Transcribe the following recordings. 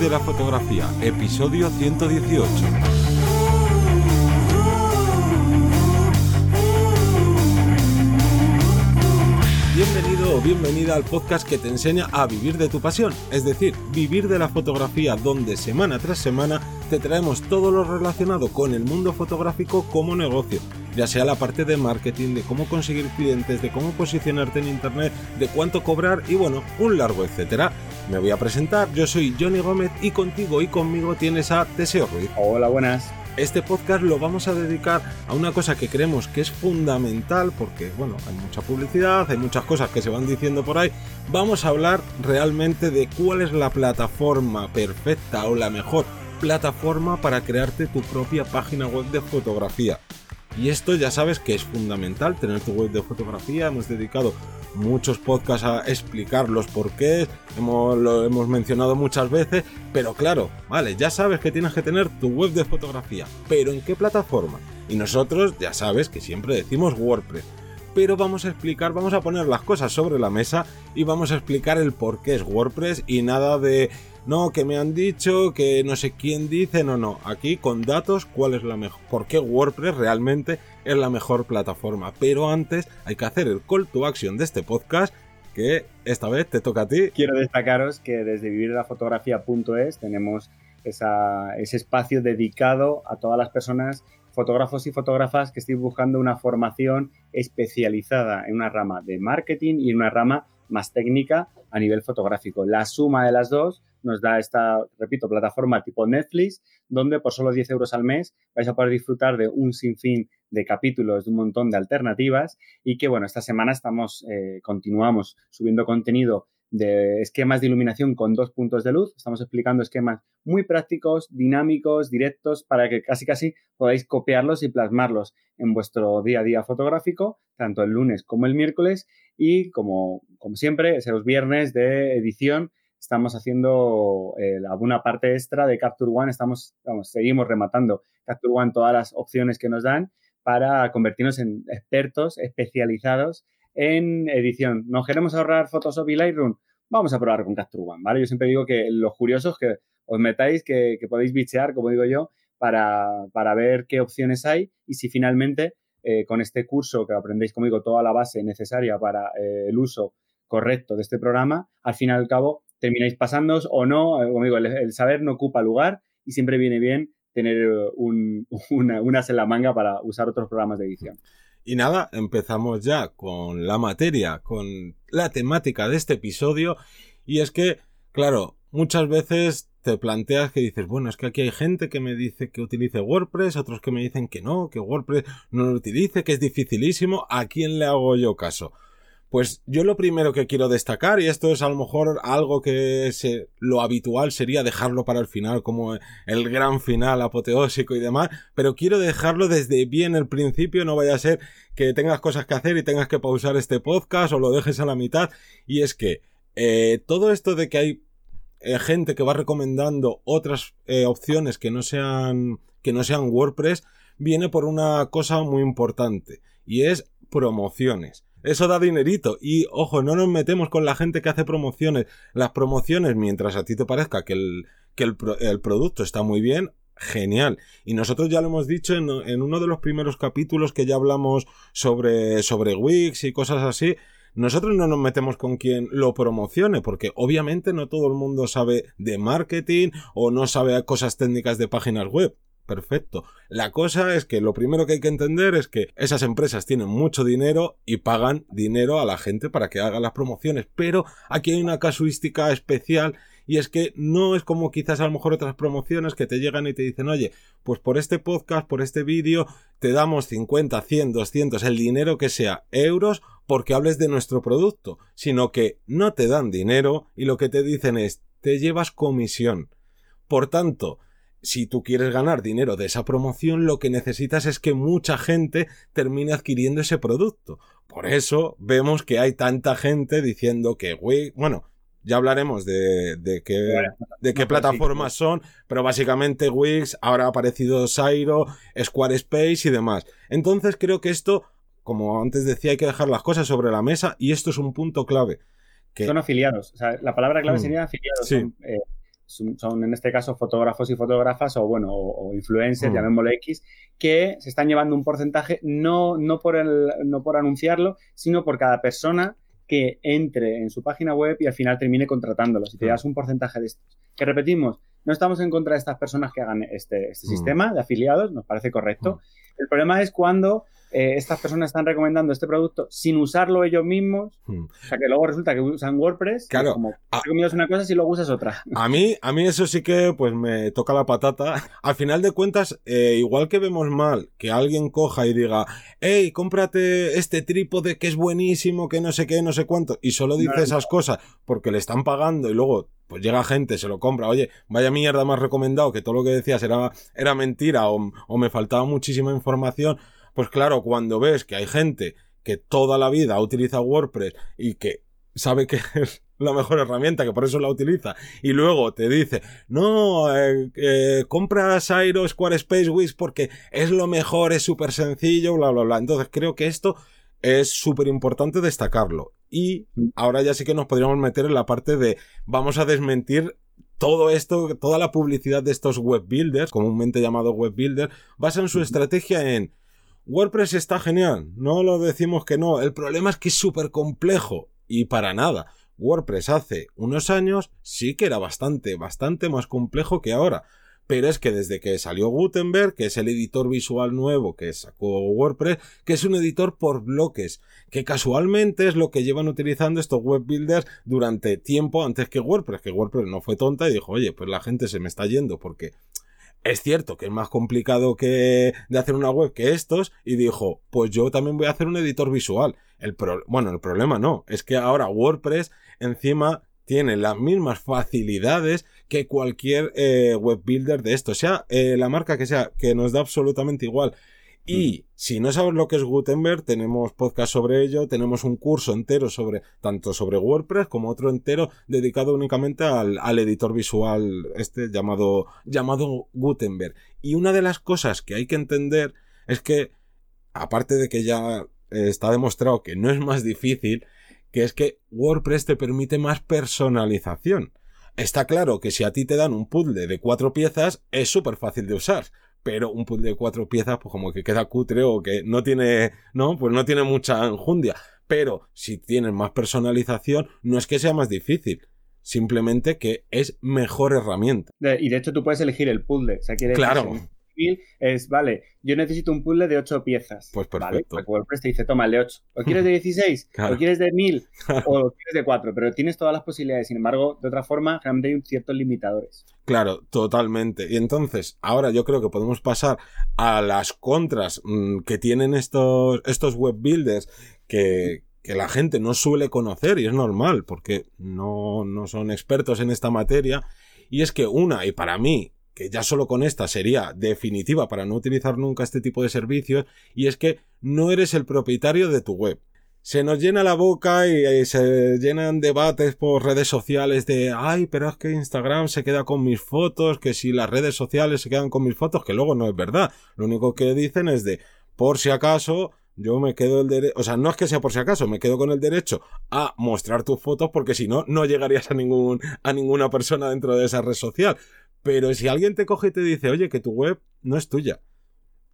de la fotografía, episodio 118. Bienvenido o bienvenida al podcast que te enseña a vivir de tu pasión, es decir, vivir de la fotografía donde semana tras semana te traemos todo lo relacionado con el mundo fotográfico como negocio, ya sea la parte de marketing, de cómo conseguir clientes, de cómo posicionarte en internet, de cuánto cobrar y bueno, un largo etcétera. Me voy a presentar, yo soy Johnny Gómez y contigo y conmigo tienes a Teseo Ruiz. Hola, buenas. Este podcast lo vamos a dedicar a una cosa que creemos que es fundamental porque, bueno, hay mucha publicidad, hay muchas cosas que se van diciendo por ahí. Vamos a hablar realmente de cuál es la plataforma perfecta o la mejor plataforma para crearte tu propia página web de fotografía. Y esto ya sabes que es fundamental, tener tu web de fotografía. Hemos dedicado muchos podcasts a explicar los porqués, hemos, lo hemos mencionado muchas veces, pero claro, vale, ya sabes que tienes que tener tu web de fotografía, pero ¿en qué plataforma? Y nosotros ya sabes que siempre decimos WordPress, pero vamos a explicar, vamos a poner las cosas sobre la mesa y vamos a explicar el por qué es WordPress y nada de no, que me han dicho, que no sé quién dice, no, no, aquí con datos cuál es la mejor, por qué WordPress realmente es la mejor plataforma. Pero antes hay que hacer el call to action de este podcast que esta vez te toca a ti. Quiero destacaros que desde vivirdelafotografía.es tenemos ese espacio dedicado a todas las personas, fotógrafos y fotógrafas que estén buscando una formación especializada en una rama de marketing y en una rama más técnica a nivel fotográfico. La suma de las dos nos da esta, repito, plataforma tipo Netflix, donde por solo 10 euros al mes vais a poder disfrutar de un sinfín de capítulos, de un montón de alternativas y que, bueno, esta semana estamos, eh, continuamos subiendo contenido de esquemas de iluminación con dos puntos de luz. Estamos explicando esquemas muy prácticos, dinámicos, directos, para que casi casi podáis copiarlos y plasmarlos en vuestro día a día fotográfico, tanto el lunes como el miércoles. Y como, como siempre, es los viernes de edición estamos haciendo eh, alguna parte extra de Capture One, estamos, seguimos rematando Capture One todas las opciones que nos dan para convertirnos en expertos especializados en edición. ¿Nos queremos ahorrar Photoshop y Lightroom? Vamos a probar con Capture One, ¿vale? Yo siempre digo que los curiosos que os metáis, que, podéis bichear, como digo yo, para, ver qué opciones hay y si finalmente eh, con este curso que aprendéis conmigo toda la base necesaria para eh, el uso correcto de este programa, al fin y al cabo termináis pasándos o no, eh, como digo, el, saber no ocupa lugar y siempre viene bien tener eh, un, una, unas en la manga para usar otros programas de edición. Y nada, empezamos ya con la materia, con la temática de este episodio. Y es que, claro, muchas veces te planteas que dices, bueno, es que aquí hay gente que me dice que utilice WordPress, otros que me dicen que no, que WordPress no lo utilice, que es dificilísimo. ¿A quién le hago yo caso? Pues yo lo primero que quiero destacar, y esto es a lo mejor algo que se, lo habitual sería dejarlo para el final, como el gran final apoteósico y demás, pero quiero dejarlo desde bien el principio, no vaya a ser que tengas cosas que hacer y tengas que pausar este podcast o lo dejes a la mitad, y es que eh, todo esto de que hay eh, gente que va recomendando otras eh, opciones que no sean que no sean WordPress viene por una cosa muy importante y es promociones. Eso da dinerito. Y ojo, no nos metemos con la gente que hace promociones. Las promociones, mientras a ti te parezca que el, que el, producto está muy bien, genial. Y nosotros ya lo hemos dicho en, en, uno de los primeros capítulos que ya hablamos sobre, sobre Wix y cosas así. Nosotros no nos metemos con quien lo promocione, porque obviamente no todo el mundo sabe de marketing o no sabe cosas técnicas de páginas web perfecto. La cosa es que lo primero que hay que entender es que esas empresas tienen mucho dinero y pagan dinero a la gente para que haga las promociones, pero aquí hay una casuística especial y es que no es como quizás a lo mejor otras promociones que te llegan y te dicen, oye, pues por este podcast, por este vídeo, te damos 50, 100, 200, el dinero que sea, euros, porque hables de nuestro producto, sino que no te dan dinero y lo que te dicen es, te llevas comisión. Por tanto, si tú quieres ganar dinero de esa promoción, lo que necesitas es que mucha gente termine adquiriendo ese producto. Por eso vemos que hay tanta gente diciendo que Wix, bueno, ya hablaremos de, de qué, de qué plataformas son, pero básicamente Wix, ahora ha aparecido Sairo, Squarespace y demás. Entonces creo que esto, como antes decía, hay que dejar las cosas sobre la mesa y esto es un punto clave. Son afiliados. O sea, la palabra clave mm. sería afiliados. Eh, son en este caso fotógrafos y fotógrafas o bueno, o, influencers, mm. llamémoslo X, que se están llevando un porcentaje no, no, por el, no por anunciarlo, sino por cada persona que entre en su página web y al final termine contratándolos. Y te das un porcentaje de estos. Que repetimos, no estamos en contra de estas personas que hagan este, este mm. sistema de afiliados, nos parece correcto. Mm. El problema es cuando eh, estas personas están recomendando este producto sin usarlo ellos mismos. Hmm. O sea, que luego resulta que usan WordPress. Claro. Como a, una cosa y luego usas otra. A mí, a mí eso sí que pues me toca la patata. Al final de cuentas, eh, igual que vemos mal que alguien coja y diga, hey, cómprate este trípode que es buenísimo, que no sé qué, no sé cuánto, y solo dice esas cosas porque le están pagando y luego pues llega gente, se lo compra, oye, vaya mierda más recomendado, que todo lo que decías era, era mentira o, o me faltaba muchísima información pues claro, cuando ves que hay gente que toda la vida utiliza WordPress y que sabe que es la mejor herramienta, que por eso la utiliza, y luego te dice, no, eh, eh, compra Airo Squarespace Wix porque es lo mejor, es súper sencillo, bla, bla, bla. Entonces creo que esto es súper importante destacarlo. Y ahora ya sí que nos podríamos meter en la parte de vamos a desmentir todo esto, toda la publicidad de estos web builders, comúnmente llamados web builders, basan su estrategia en WordPress está genial, no lo decimos que no, el problema es que es súper complejo y para nada. WordPress hace unos años sí que era bastante, bastante más complejo que ahora. Pero es que desde que salió Gutenberg, que es el editor visual nuevo que sacó WordPress, que es un editor por bloques, que casualmente es lo que llevan utilizando estos web builders durante tiempo antes que WordPress, que WordPress no fue tonta y dijo, oye, pues la gente se me está yendo porque es cierto que es más complicado que de hacer una web que estos y dijo, pues yo también voy a hacer un editor visual. El bueno, el problema no, es que ahora WordPress encima tiene las mismas facilidades que cualquier eh, web builder de esto, sea eh, la marca que sea, que nos da absolutamente igual. Y si no sabes lo que es Gutenberg, tenemos podcast sobre ello, tenemos un curso entero sobre, tanto sobre WordPress como otro entero dedicado únicamente al, al editor visual este llamado, llamado Gutenberg. Y una de las cosas que hay que entender es que, aparte de que ya está demostrado que no es más difícil, que es que WordPress te permite más personalización. Está claro que si a ti te dan un puzzle de cuatro piezas, es súper fácil de usar pero un puzzle de cuatro piezas, pues como que queda cutre o que no tiene, no, pues no tiene mucha enjundia. Pero si tienes más personalización, no es que sea más difícil, simplemente que es mejor herramienta. y de hecho tú puedes elegir el puzzle, o sea, quieres claro es, vale, yo necesito un puzzle de 8 piezas. Pues perfecto. Vale, pues WordPress te dice, toma el de 8. ¿O quieres de 16? ¿O quieres de 1000? ¿O quieres de 4? Pero tienes todas las posibilidades. Sin embargo, de otra forma, realmente hay ciertos limitadores. Claro, totalmente. Y entonces, ahora yo creo que podemos pasar a las contras mm, que tienen estos, estos web builders que, que la gente no suele conocer y es normal porque no, no son expertos en esta materia. Y es que una, y para mí, que ya solo con esta sería definitiva para no utilizar nunca este tipo de servicios, y es que no eres el propietario de tu web. Se nos llena la boca y, se llenan debates por redes sociales de, ay, pero es que Instagram se queda con mis fotos, que si las redes sociales se quedan con mis fotos, que luego no es verdad. Lo único que dicen es de, por si acaso, yo me quedo el derecho, o sea, no es que sea por si acaso, me quedo con el derecho a mostrar tus fotos porque si no, no llegarías a ningún, a ninguna persona dentro de esa red social. Pero si alguien te coge y te dice, oye, que tu web no es tuya.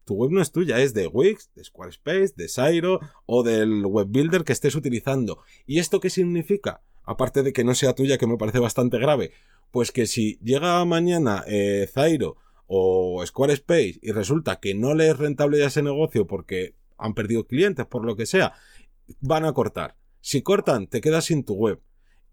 Tu web no es tuya, es de Wix, de Squarespace, de Sairo o del web builder que estés utilizando. ¿Y esto qué significa? Aparte de que no sea tuya, que me parece bastante grave. Pues que si llega mañana eh, Zairo o Squarespace y resulta que no le es rentable ya ese negocio porque han perdido clientes, por lo que sea, van a cortar. Si cortan, te quedas sin tu web.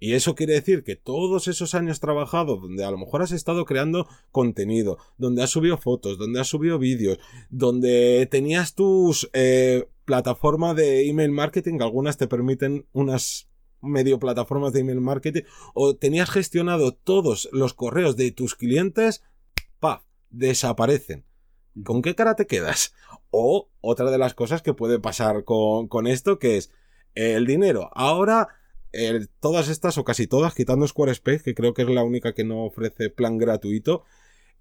Y eso quiere decir que todos esos años trabajados, donde a lo mejor has estado creando contenido, donde has subido fotos, donde has subido vídeos, donde tenías tus eh, plataformas de email marketing, algunas te permiten unas medio plataformas de email marketing, o tenías gestionado todos los correos de tus clientes, ¡paf! desaparecen. ¿Con qué cara te quedas? O otra de las cosas que puede pasar con, con esto, que es el dinero. Ahora todas estas, o casi todas, quitando Squarespace, que creo que es la única que no ofrece plan gratuito,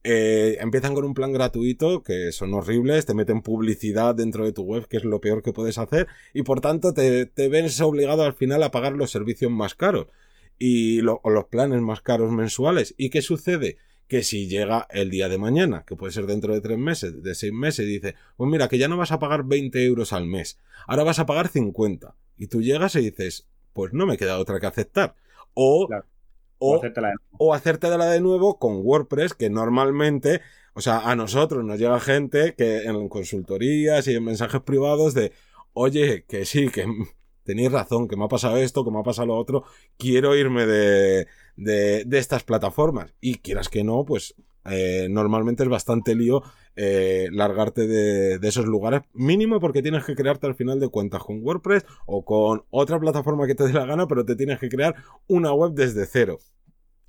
eh, empiezan con un plan gratuito que son horribles, te meten publicidad dentro de tu web, que es lo peor que puedes hacer, y por tanto te, te ves obligado al final a pagar los servicios más caros. y o los planes más caros mensuales. ¿Y qué sucede? Que si llega el día de mañana, que puede ser dentro de tres meses, de seis meses, dice, pues mira, que ya no vas a pagar 20 euros al mes, ahora vas a pagar 50. Y tú llegas y dices, pues no me queda otra que aceptar. O, o, o, hacértela de nuevo con WordPress, que normalmente, o sea, a nosotros nos llega gente que en consultorías y en mensajes privados de, oye, que sí, que tenéis razón, que me ha pasado esto, que me ha pasado lo otro, quiero irme de, de, de estas plataformas. Y quieras que no, pues eh, normalmente es bastante lío eh, largarte de, de, esos lugares, mínimo porque tienes que crearte al final de cuentas con WordPress o con otra plataforma que te dé la gana, pero te tienes que crear una web desde cero.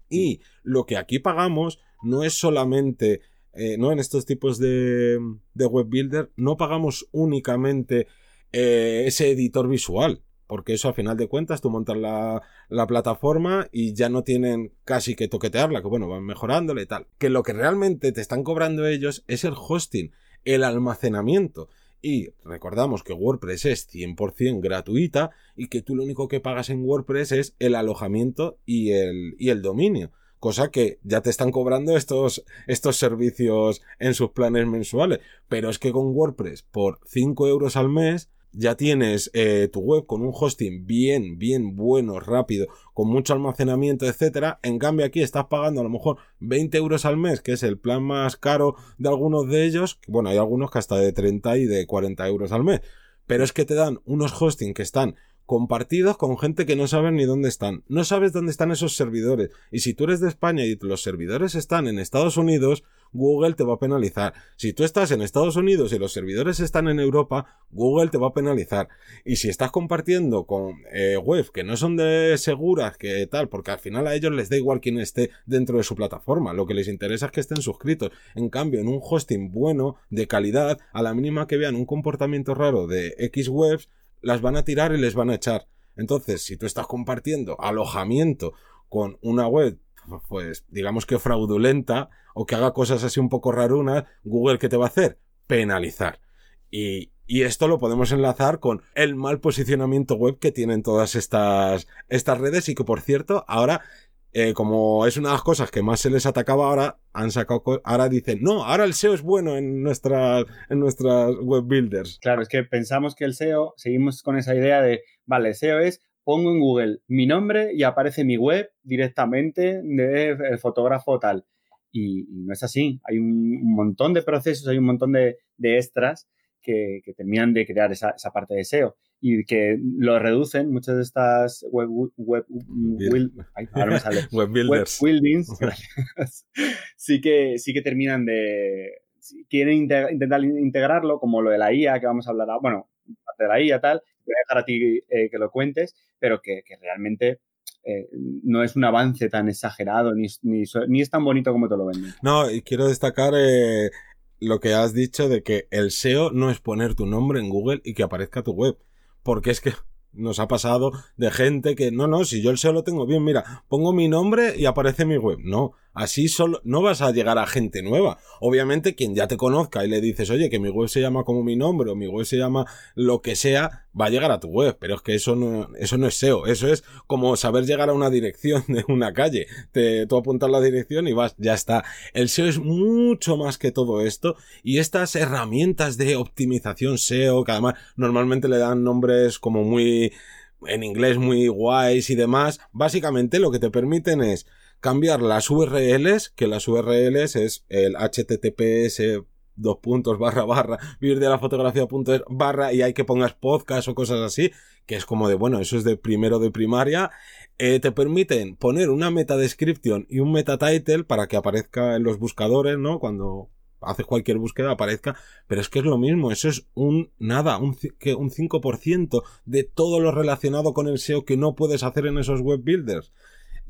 Y lo que aquí pagamos no es solamente, eh, no en estos tipos de, de web builder, no pagamos únicamente ese editor visual porque eso a final de cuentas tú montas la, la, plataforma y ya no tienen casi que toquetearla, que bueno, van mejorándola y tal. Que lo que realmente te están cobrando ellos es el hosting, el almacenamiento. Y recordamos que WordPress es 100% gratuita y que tú lo único que pagas en WordPress es el alojamiento y el, y el dominio. Cosa que ya te están cobrando estos, estos servicios en sus planes mensuales. Pero es que con WordPress por 5 euros al mes ya tienes eh, tu web con un hosting bien, bien bueno, rápido, con mucho almacenamiento, etcétera. En cambio, aquí estás pagando a lo mejor 20 euros al mes, que es el plan más caro de algunos de ellos. Bueno, hay algunos que hasta de 30 y de 40 euros al mes. Pero es que te dan unos hosting que están compartidos con gente que no sabe ni dónde están. No sabes dónde están esos servidores. Y si tú eres de España y los servidores están en Estados Unidos, Google te va a penalizar. Si tú estás en Estados Unidos y los servidores están en Europa, Google te va a penalizar. Y si estás compartiendo con eh, webs que no son de seguras, que tal, porque al final a ellos les da igual quién esté dentro de su plataforma, lo que les interesa es que estén suscritos. En cambio, en un hosting bueno, de calidad, a la mínima que vean un comportamiento raro de X webs, las van a tirar y les van a echar. Entonces, si tú estás compartiendo alojamiento con una web, pues digamos que fraudulenta o que haga cosas así un poco rarunas, Google ¿qué te va a hacer? Penalizar. Y, y esto lo podemos enlazar con el mal posicionamiento web que tienen todas estas, estas redes y que por cierto ahora eh, como es una de las cosas que más se les atacaba ahora, han sacado, ahora dicen, no, ahora el SEO es bueno en, nuestra, en nuestras web builders. Claro, es que pensamos que el SEO, seguimos con esa idea de, vale, SEO es, pongo en Google mi nombre y aparece mi web directamente de fotógrafo tal. Y, no es así, hay un, montón de procesos, hay un montón de, de extras que, que, terminan de crear esa, esa parte de SEO y que lo reducen. Muchas de estas web, web, builders. buildings sí que sí que terminan de quieren intentar integrarlo como lo de la IA que vamos a hablar bueno parte de la IA tal voy a dejar a ti eh, que lo cuentes pero que, que realmente eh, no es un avance tan exagerado ni, ni, ni, es tan bonito como te lo venden. No, y quiero destacar eh, lo que has dicho de que el SEO no es poner tu nombre en Google y que aparezca tu web porque es que nos ha pasado de gente que no, no, si yo el SEO lo tengo bien, mira, pongo mi nombre y aparece mi web. No, Así solo no vas a llegar a gente nueva. Obviamente quien ya te conozca y le dices, oye, que mi web se llama como mi nombre o mi web se llama lo que sea, va a llegar a tu web. Pero es que eso no, eso no es SEO. Eso es como saber llegar a una dirección de una calle. Te, tú apuntas la dirección y vas, ya está. El SEO es mucho más que todo esto y estas herramientas de optimización SEO, que además normalmente le dan nombres como muy, en inglés muy guays y demás, básicamente lo que te permiten es cambiar las URLs, que las URLs es el HTTPS dos puntos barra barra vivir de la fotografía punto barra y hay que pongas podcast o cosas así que es como de bueno eso es de primero de primaria. Eh, te permiten poner una meta description y un meta title para que aparezca en los buscadores no cuando haces cualquier búsqueda aparezca pero es que es lo mismo eso es un nada un, que un 5% de todo lo relacionado con el SEO que no puedes hacer en esos web builders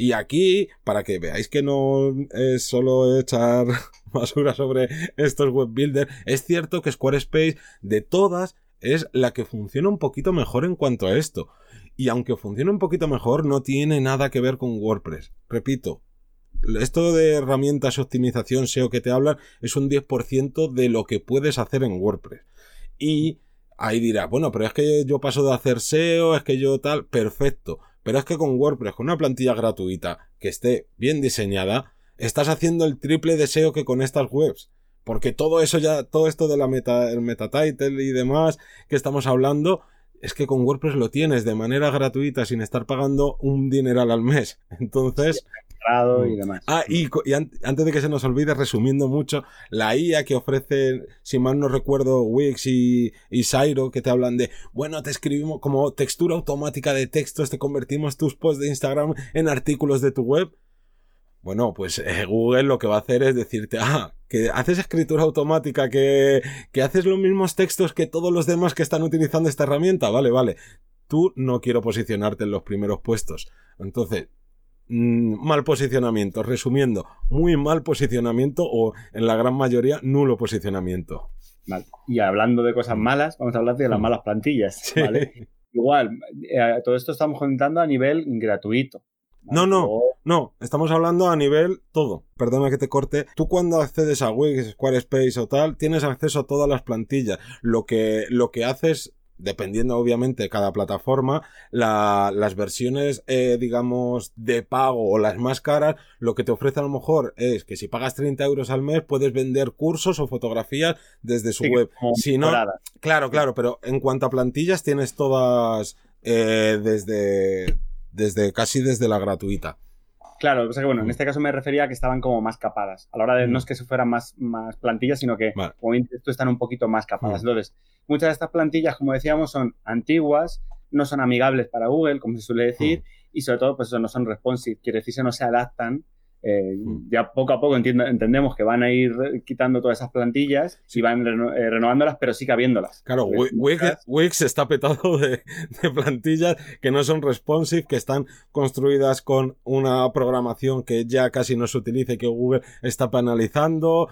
y aquí, para que veáis que no es solo echar basura sobre estos web builders, es cierto que Squarespace de todas es la que funciona un poquito mejor en cuanto a esto. Y aunque funcione un poquito mejor, no tiene nada que ver con WordPress. Repito, esto de herramientas optimización SEO que te hablan es un 10% de lo que puedes hacer en WordPress. Y ahí dirás, bueno, pero es que yo paso de hacer SEO, es que yo tal, perfecto Pero es que con WordPress, con una plantilla gratuita que esté bien diseñada, estás haciendo el triple deseo que con estas webs. Porque todo eso ya, todo esto de la meta, el meta title y demás que estamos hablando, es que con WordPress lo tienes de manera gratuita sin estar pagando un dineral al mes. Entonces... y demás. Ah, y, antes de que se nos olvide, resumiendo mucho, la IA que ofrece, si mal no recuerdo, Wix y, y Sairo, que te hablan de, bueno, te escribimos como textura automática de textos, te convertimos tus posts de Instagram en artículos de tu web. Bueno, pues eh, Google lo que va a hacer es decirte, ah, que haces escritura automática, que, que haces los mismos textos que todos los demás que están utilizando esta herramienta. Vale, vale. Tú no quiero posicionarte en los primeros puestos. Entonces, mm, mal posicionamiento. Resumiendo, muy mal posicionamiento o en la gran mayoría nulo posicionamiento. Y hablando de cosas malas, vamos a hablar de las mm. malas plantillas. ¿vale? Igual, eh, todo esto estamos comentando a nivel gratuito. No, no, no, estamos hablando a nivel todo. Perdona que te corte. Tú cuando accedes a Wix, Squarespace o tal, tienes acceso a todas las plantillas. Lo que, lo que haces dependiendo obviamente de cada plataforma, las versiones, eh, digamos, de pago o las más caras, lo que te ofrece a lo mejor es que si pagas 30 euros al mes puedes vender cursos o fotografías desde su web. Si no, claro, claro, pero en cuanto a plantillas tienes todas eh, desde desde casi desde la gratuita. Claro, o sea que bueno, en mm. este caso me refería a que estaban como más capadas. A la hora de no mm. es que se fueran más, más plantillas, sino que como esto están un poquito más capadas. Mm. Entonces, muchas de estas plantillas, como decíamos, son antiguas, no son amigables para Google, como se suele decir, y sobre todo, pues eso, no son responsive, quiere decir que no se adaptan eh, mm. ya poco a poco entendemos que van a ir quitando todas esas plantillas y van eh, renovándolas, pero sí cabiéndolas. Claro, Wix, está petado de, plantillas que no son responsive, que están construidas con una programación que ya casi no se utiliza y que Google está penalizando.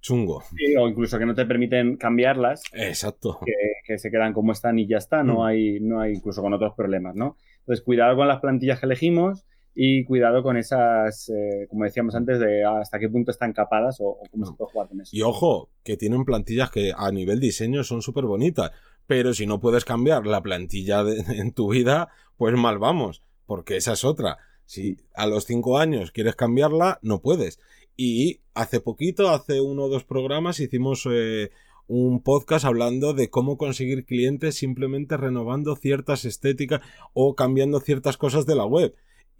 chungo. o incluso que no te permiten cambiarlas. Exacto. Que, se quedan como están y ya está. No, mm. hay, no hay incluso con otros problemas, ¿no? Entonces, cuidado con las plantillas que elegimos y cuidado con esas, eh, como decíamos antes, de hasta qué punto están capadas o, cómo se puede jugar con eso. Y ojo, que tienen plantillas que a nivel diseño son súper bonitas, pero si no puedes cambiar la plantilla en tu vida, pues mal vamos, porque esa es otra. Si a los cinco años quieres cambiarla, no puedes. Y hace poquito, hace uno o dos programas, hicimos eh, un podcast hablando de cómo conseguir clientes simplemente renovando ciertas estéticas o cambiando ciertas cosas de la web.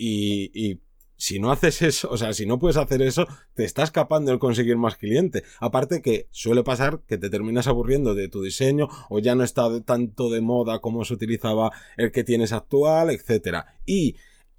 Y, si no haces eso, o sea, si no puedes hacer eso, te está escapando el conseguir más cliente. Aparte que suele pasar que te terminas aburriendo de tu diseño o ya no está tanto de moda como se utilizaba el que tienes actual, etcétera. Y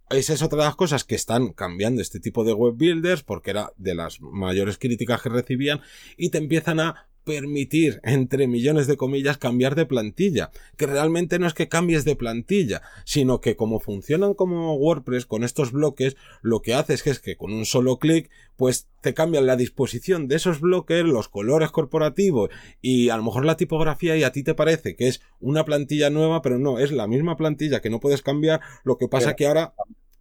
esa es otra de las cosas que están cambiando este tipo de web builders porque era de las mayores críticas que recibían y te empiezan a permitir, entre millones de comillas, cambiar de plantilla. Que realmente no es que cambies de plantilla, sino que como funcionan como WordPress con estos bloques, lo que hace es que, es que con un solo clic, pues te cambian la disposición de esos bloques, los colores corporativos y a lo mejor la tipografía y a ti te parece que es una plantilla nueva, pero no, es la misma plantilla que no puedes cambiar, lo que pasa que ahora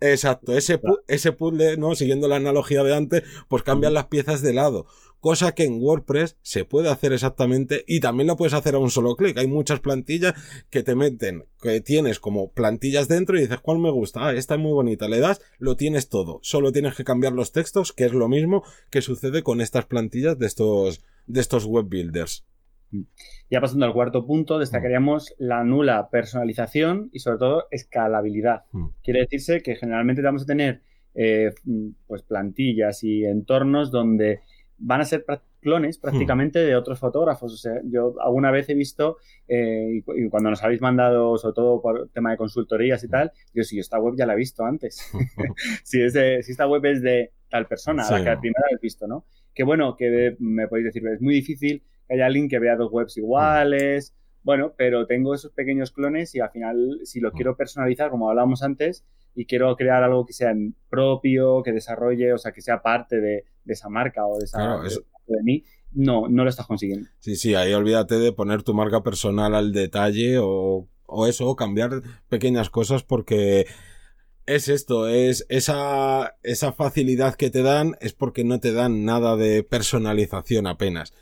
Exacto, ese, ese puzzle, ¿no? Siguiendo la analogía de antes, pues cambian las piezas de lado cosa que en WordPress se puede hacer exactamente y también lo puedes hacer a un solo clic. Hay muchas plantillas que te meten, que tienes como plantillas dentro y dices, ¿cuál me gusta? Ah, esta es muy bonita. Le das, lo tienes todo. Solo tienes que cambiar los textos, que es lo mismo que sucede con estas plantillas de estos, de estos web builders. Ya pasando al cuarto punto, destacaríamos la nula personalización y sobre todo escalabilidad. Mm. Quiere decirse que generalmente vamos a tener eh, pues plantillas y entornos donde van a ser clones prácticamente de otros fotógrafos. O sea, yo alguna vez he visto, eh, y, cuando nos habéis mandado, sobre todo por tema de consultorías y tal, yo sí, esta web ya la he visto antes. si, es si esta web es de tal persona, a la que al primera he visto, ¿no? Que bueno, que me podéis decir, es muy difícil que haya alguien que vea dos webs iguales. Bueno, pero tengo esos pequeños clones y al final, si lo quiero personalizar, como hablábamos antes, y quiero crear algo que sea propio, que desarrolle, o sea, que sea parte de, esa marca o de, esa, de, mí, no, no lo estás consiguiendo. Sí, sí, ahí olvídate de poner tu marca personal al detalle o, o eso, o cambiar pequeñas cosas porque es esto, es esa, esa facilidad que te dan es porque no te dan nada de personalización apenas.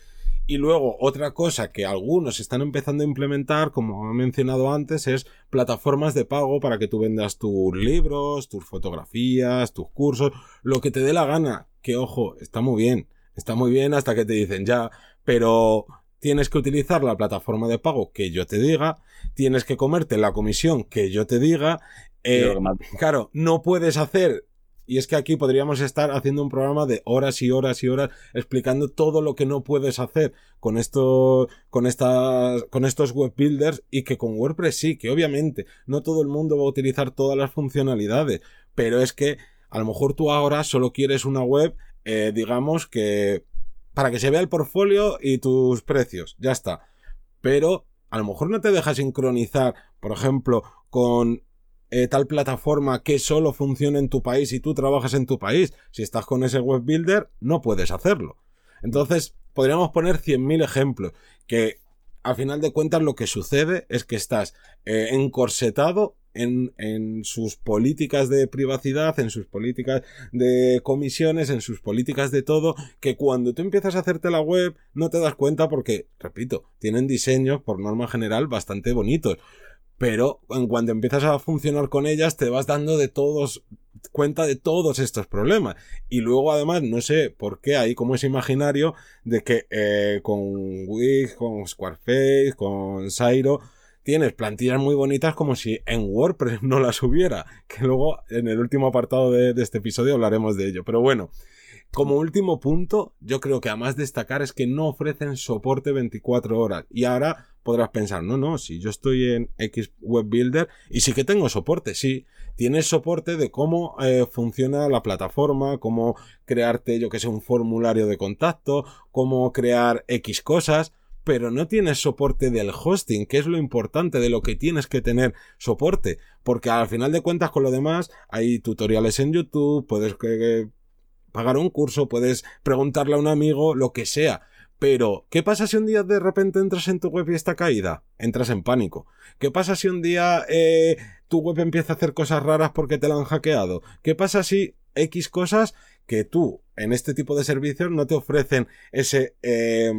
Y luego, otra cosa que algunos están empezando a implementar, como he mencionado antes, es plataformas de pago para que tú vendas tus libros, tus fotografías, tus cursos, lo que te dé la gana. Que ojo, está muy bien. Está muy bien hasta que te dicen ya, pero tienes que utilizar la plataforma de pago que yo te diga, tienes que comerte la comisión que yo te diga. Eh, claro, no puedes hacer y es que aquí podríamos estar haciendo un programa de horas y horas y horas explicando todo lo que no puedes hacer con esto, con estas, con estos web builders y que con WordPress sí, que obviamente no todo el mundo va a utilizar todas las funcionalidades, pero es que a lo mejor tú ahora solo quieres una web, eh, digamos que para que se vea el portfolio y tus precios, ya está. Pero a lo mejor no te deja sincronizar, por ejemplo, con eh, tal plataforma que solo funcione en tu país y tú trabajas en tu país. Si estás con ese web builder, no puedes hacerlo. Entonces, podríamos poner 100.000 ejemplos que a final de cuentas lo que sucede es que estás eh, encorsetado en, en, sus políticas de privacidad, en sus políticas de comisiones, en sus políticas de todo, que cuando tú empiezas a hacerte la web no te das cuenta porque, repito, tienen diseños por norma general bastante bonitos pero en cuanto empiezas a funcionar con ellas te vas dando de todos cuenta de todos estos problemas. Y luego además no sé por qué hay como ese imaginario de que eh, con Wix, con Squareface, con Sairo tienes plantillas muy bonitas como si en WordPress no las hubiera que luego en el último apartado de, de este episodio hablaremos de ello. Pero bueno como último punto, yo creo que a más destacar es que no ofrecen soporte 24 horas. Y ahora podrás pensar, no, no, si yo estoy en X Web Builder y sí que tengo soporte, sí, tienes soporte de cómo eh, funciona la plataforma, cómo crearte, yo que sé, un formulario de contacto, cómo crear X cosas, pero no tienes soporte del hosting, que es lo importante de lo que tienes que tener soporte, porque al final de cuentas con lo demás hay tutoriales en YouTube, puedes pagar un curso, puedes preguntarle a un amigo, lo que sea. Pero, ¿qué pasa si un día de repente entras en tu web y está caída? Entras en pánico. ¿Qué pasa si un día eh, tu web empieza a hacer cosas raras porque te la han hackeado? ¿Qué pasa si X cosas que tú en este tipo de servicios no te ofrecen ese... Eh,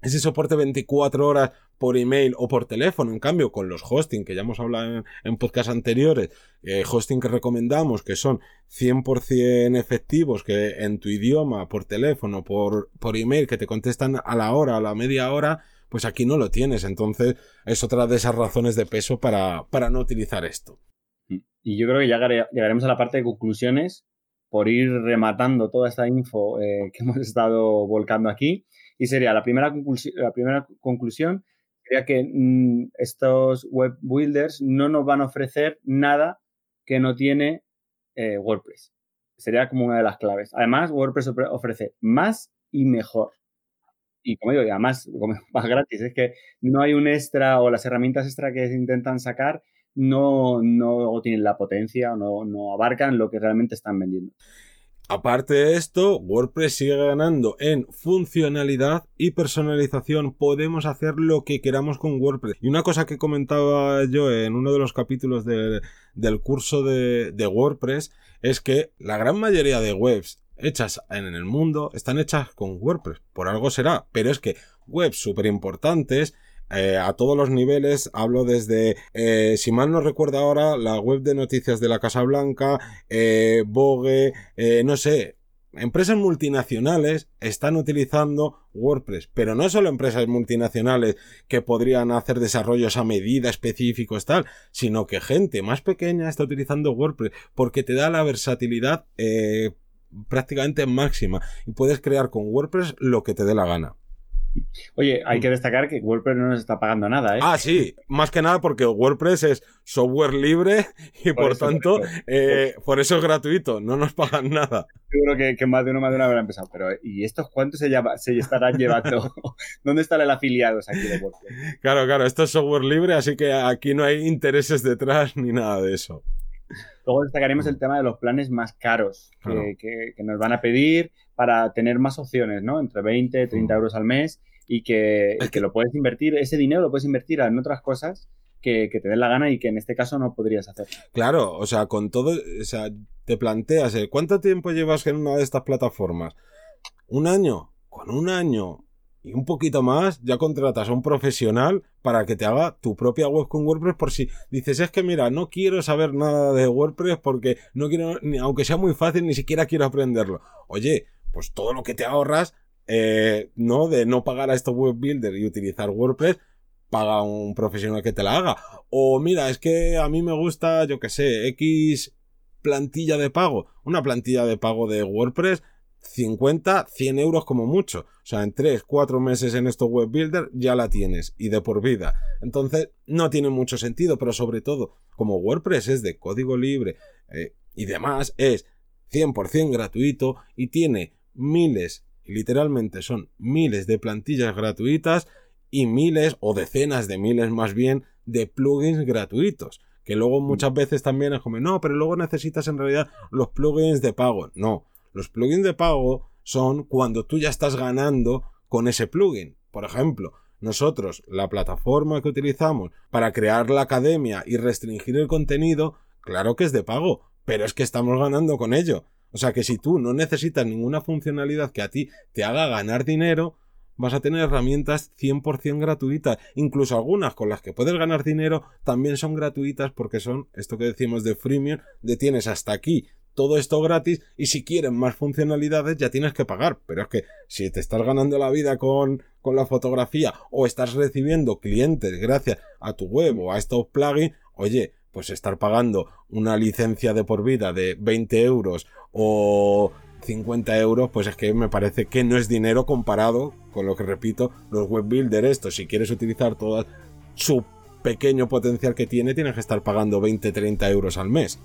ese soporte 24 horas por email o por teléfono. En cambio, con los hosting, que ya hemos hablado en, en podcasts anteriores, eh, hosting que recomendamos, que son 100% efectivos, que en tu idioma, por teléfono, por, por email, que te contestan a la hora, a la media hora, pues aquí no lo tienes. Entonces, es otra de esas razones de peso para, para no utilizar esto. Y yo creo que ya llegaremos a la parte de conclusiones por ir rematando toda esta info eh, que hemos estado volcando aquí. Y sería la primera, la primera conclusión, sería que mm, estos web builders no nos van a ofrecer nada que no tiene eh, WordPress. Sería como una de las claves. Además, WordPress ofrece más y mejor. Y como digo, además, más gratis, es que no hay un extra o las herramientas extra que intentan sacar no, no tienen la potencia o no, no abarcan lo que realmente están vendiendo. Aparte de esto, WordPress sigue ganando en funcionalidad y personalización. Podemos hacer lo que queramos con WordPress. Y una cosa que comentaba yo en uno de los capítulos del curso de, de WordPress es que la gran mayoría de webs hechas en el mundo están hechas con WordPress. Por algo será. Pero es que webs súper importantes eh, a todos los niveles. Hablo desde, eh, si mal no recuerdo ahora, la web de noticias de la Casa Blanca, eh, Vogue, eh, no sé. Empresas multinacionales están utilizando WordPress, pero no solo empresas multinacionales que podrían hacer desarrollos a medida específicos tal, sino que gente más pequeña está utilizando WordPress porque te da la versatilidad prácticamente máxima y puedes crear con WordPress lo que te dé la gana. Oye, hay que destacar que WordPress no nos está pagando nada, ¿eh? Ah, sí, más que nada porque WordPress es software libre y por, tanto, eh, por eso es gratuito, no nos pagan nada. Seguro que, más de uno, más de una habrá empezado, pero ¿y estos cuántos se, se estarán llevando? ¿Dónde están el afiliados aquí de WordPress? Claro, claro, esto es software libre, así que aquí no hay intereses detrás ni nada de eso. Luego destacaremos el tema de los planes más caros que, nos van a pedir para tener más opciones, ¿no? Entre 20 y 30 euros al mes y que, que, lo puedes invertir, ese dinero lo puedes invertir en otras cosas que, te den la gana y que en este caso no podrías hacer. Claro, o sea, con todo, o sea, te planteas, ¿eh? ¿cuánto tiempo llevas en una de estas plataformas? ¿Un año? Con un año y un poquito más, ya contratas a un profesional para que te haga tu propia web con WordPress por si dices, es que mira, no quiero saber nada de WordPress porque no quiero, aunque sea muy fácil, ni siquiera quiero aprenderlo. Oye, pues todo lo que te ahorras, eh, ¿no? De no pagar a estos web builders y utilizar WordPress, paga a un profesional que te la haga. O mira, es que a mí me gusta, yo que sé, X plantilla de pago. Una plantilla de pago de WordPress 50, 100 euros como mucho. O sea, en 3, 4 meses en estos web builder ya la tienes y de por vida. Entonces, no tiene mucho sentido, pero sobre todo, como WordPress es de código libre eh, y demás, es 100% gratuito y tiene miles, literalmente son miles de plantillas gratuitas y miles o decenas de miles más bien de plugins gratuitos. Que luego muchas veces también es como, no, pero luego necesitas en realidad los plugins de pago. No, los plugins de pago son cuando tú ya estás ganando con ese plugin. Por ejemplo, nosotros, la plataforma que utilizamos para crear la academia y restringir el contenido, claro que es de pago, pero es que estamos ganando con ello. O sea que si tú no necesitas ninguna funcionalidad que a ti te haga ganar dinero, vas a tener herramientas 100% gratuitas. Incluso algunas con las que puedes ganar dinero también son gratuitas porque son esto que decimos de freemium, de tienes hasta aquí todo esto gratis y si quieren más funcionalidades ya tienes que pagar. Pero es que si te estás ganando la vida con, con la fotografía o estás recibiendo clientes gracias a tu web o a estos plugins, oye, pues estar pagando una licencia de por vida de 20 euros o 50 euros, pues es que me parece que no es dinero comparado con lo que repito, los web builders estos, si quieres utilizar todo su pequeño potencial que tiene, tienes que estar pagando 20, 30 euros al mes.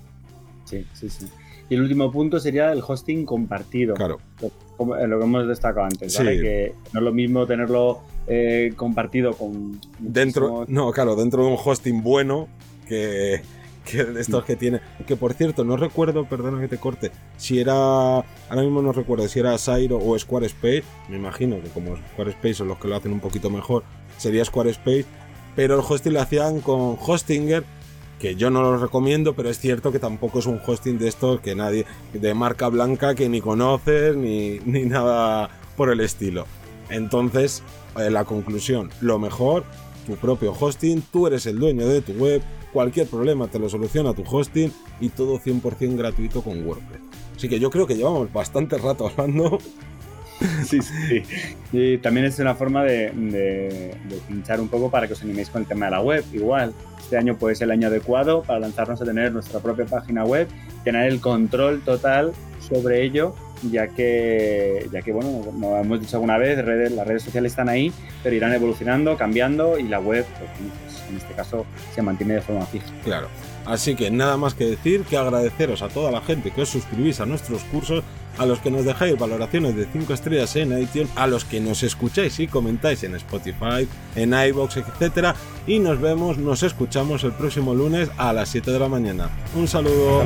Sí, sí, sí. Y el último punto sería el hosting compartido. Claro. Lo, eh, lo que hemos destacado antes, ¿vale? Que no es lo mismo tenerlo eh, compartido con. Dentro. No, claro, dentro de un hosting bueno que. Que estos que tiene. Que por cierto, no recuerdo, perdona que te corte, si era. Ahora mismo no recuerdo si era Sairo o Squarespace. Me imagino que como Squarespace son los que lo hacen un poquito mejor, sería Squarespace. Pero el hosting lo hacían con Hostinger, que yo no lo recomiendo, pero es cierto que tampoco es un hosting de estos que nadie, de marca blanca que ni conoces ni, ni nada por el estilo. Entonces, eh, la conclusión, lo mejor, tu propio hosting, tú eres el dueño de tu web, cualquier problema te lo soluciona tu hosting y todo 100% gratuito con WordPress. Así que yo creo que llevamos bastante rato hablando. Sí, sí. Y también es una forma de, de, pinchar un poco para que os animéis con el tema de la web. Igual, este año puede ser el año adecuado para lanzarnos a tener nuestra propia página web, tener el control total sobre ello, ya que, ya que bueno, como hemos dicho alguna vez, redes, las redes sociales están ahí, pero irán evolucionando, cambiando y la web, pues, pues, en este caso, se mantiene de forma fija. Claro. Así que nada más que decir que agradeceros a toda la gente que os suscribís a nuestros cursos a los que nos dejáis valoraciones de 5 estrellas en iTunes, a los que nos escucháis y comentáis en Spotify, en iBox, etc. Y nos vemos, nos escuchamos el próximo lunes a las 7 de la mañana. Un saludo.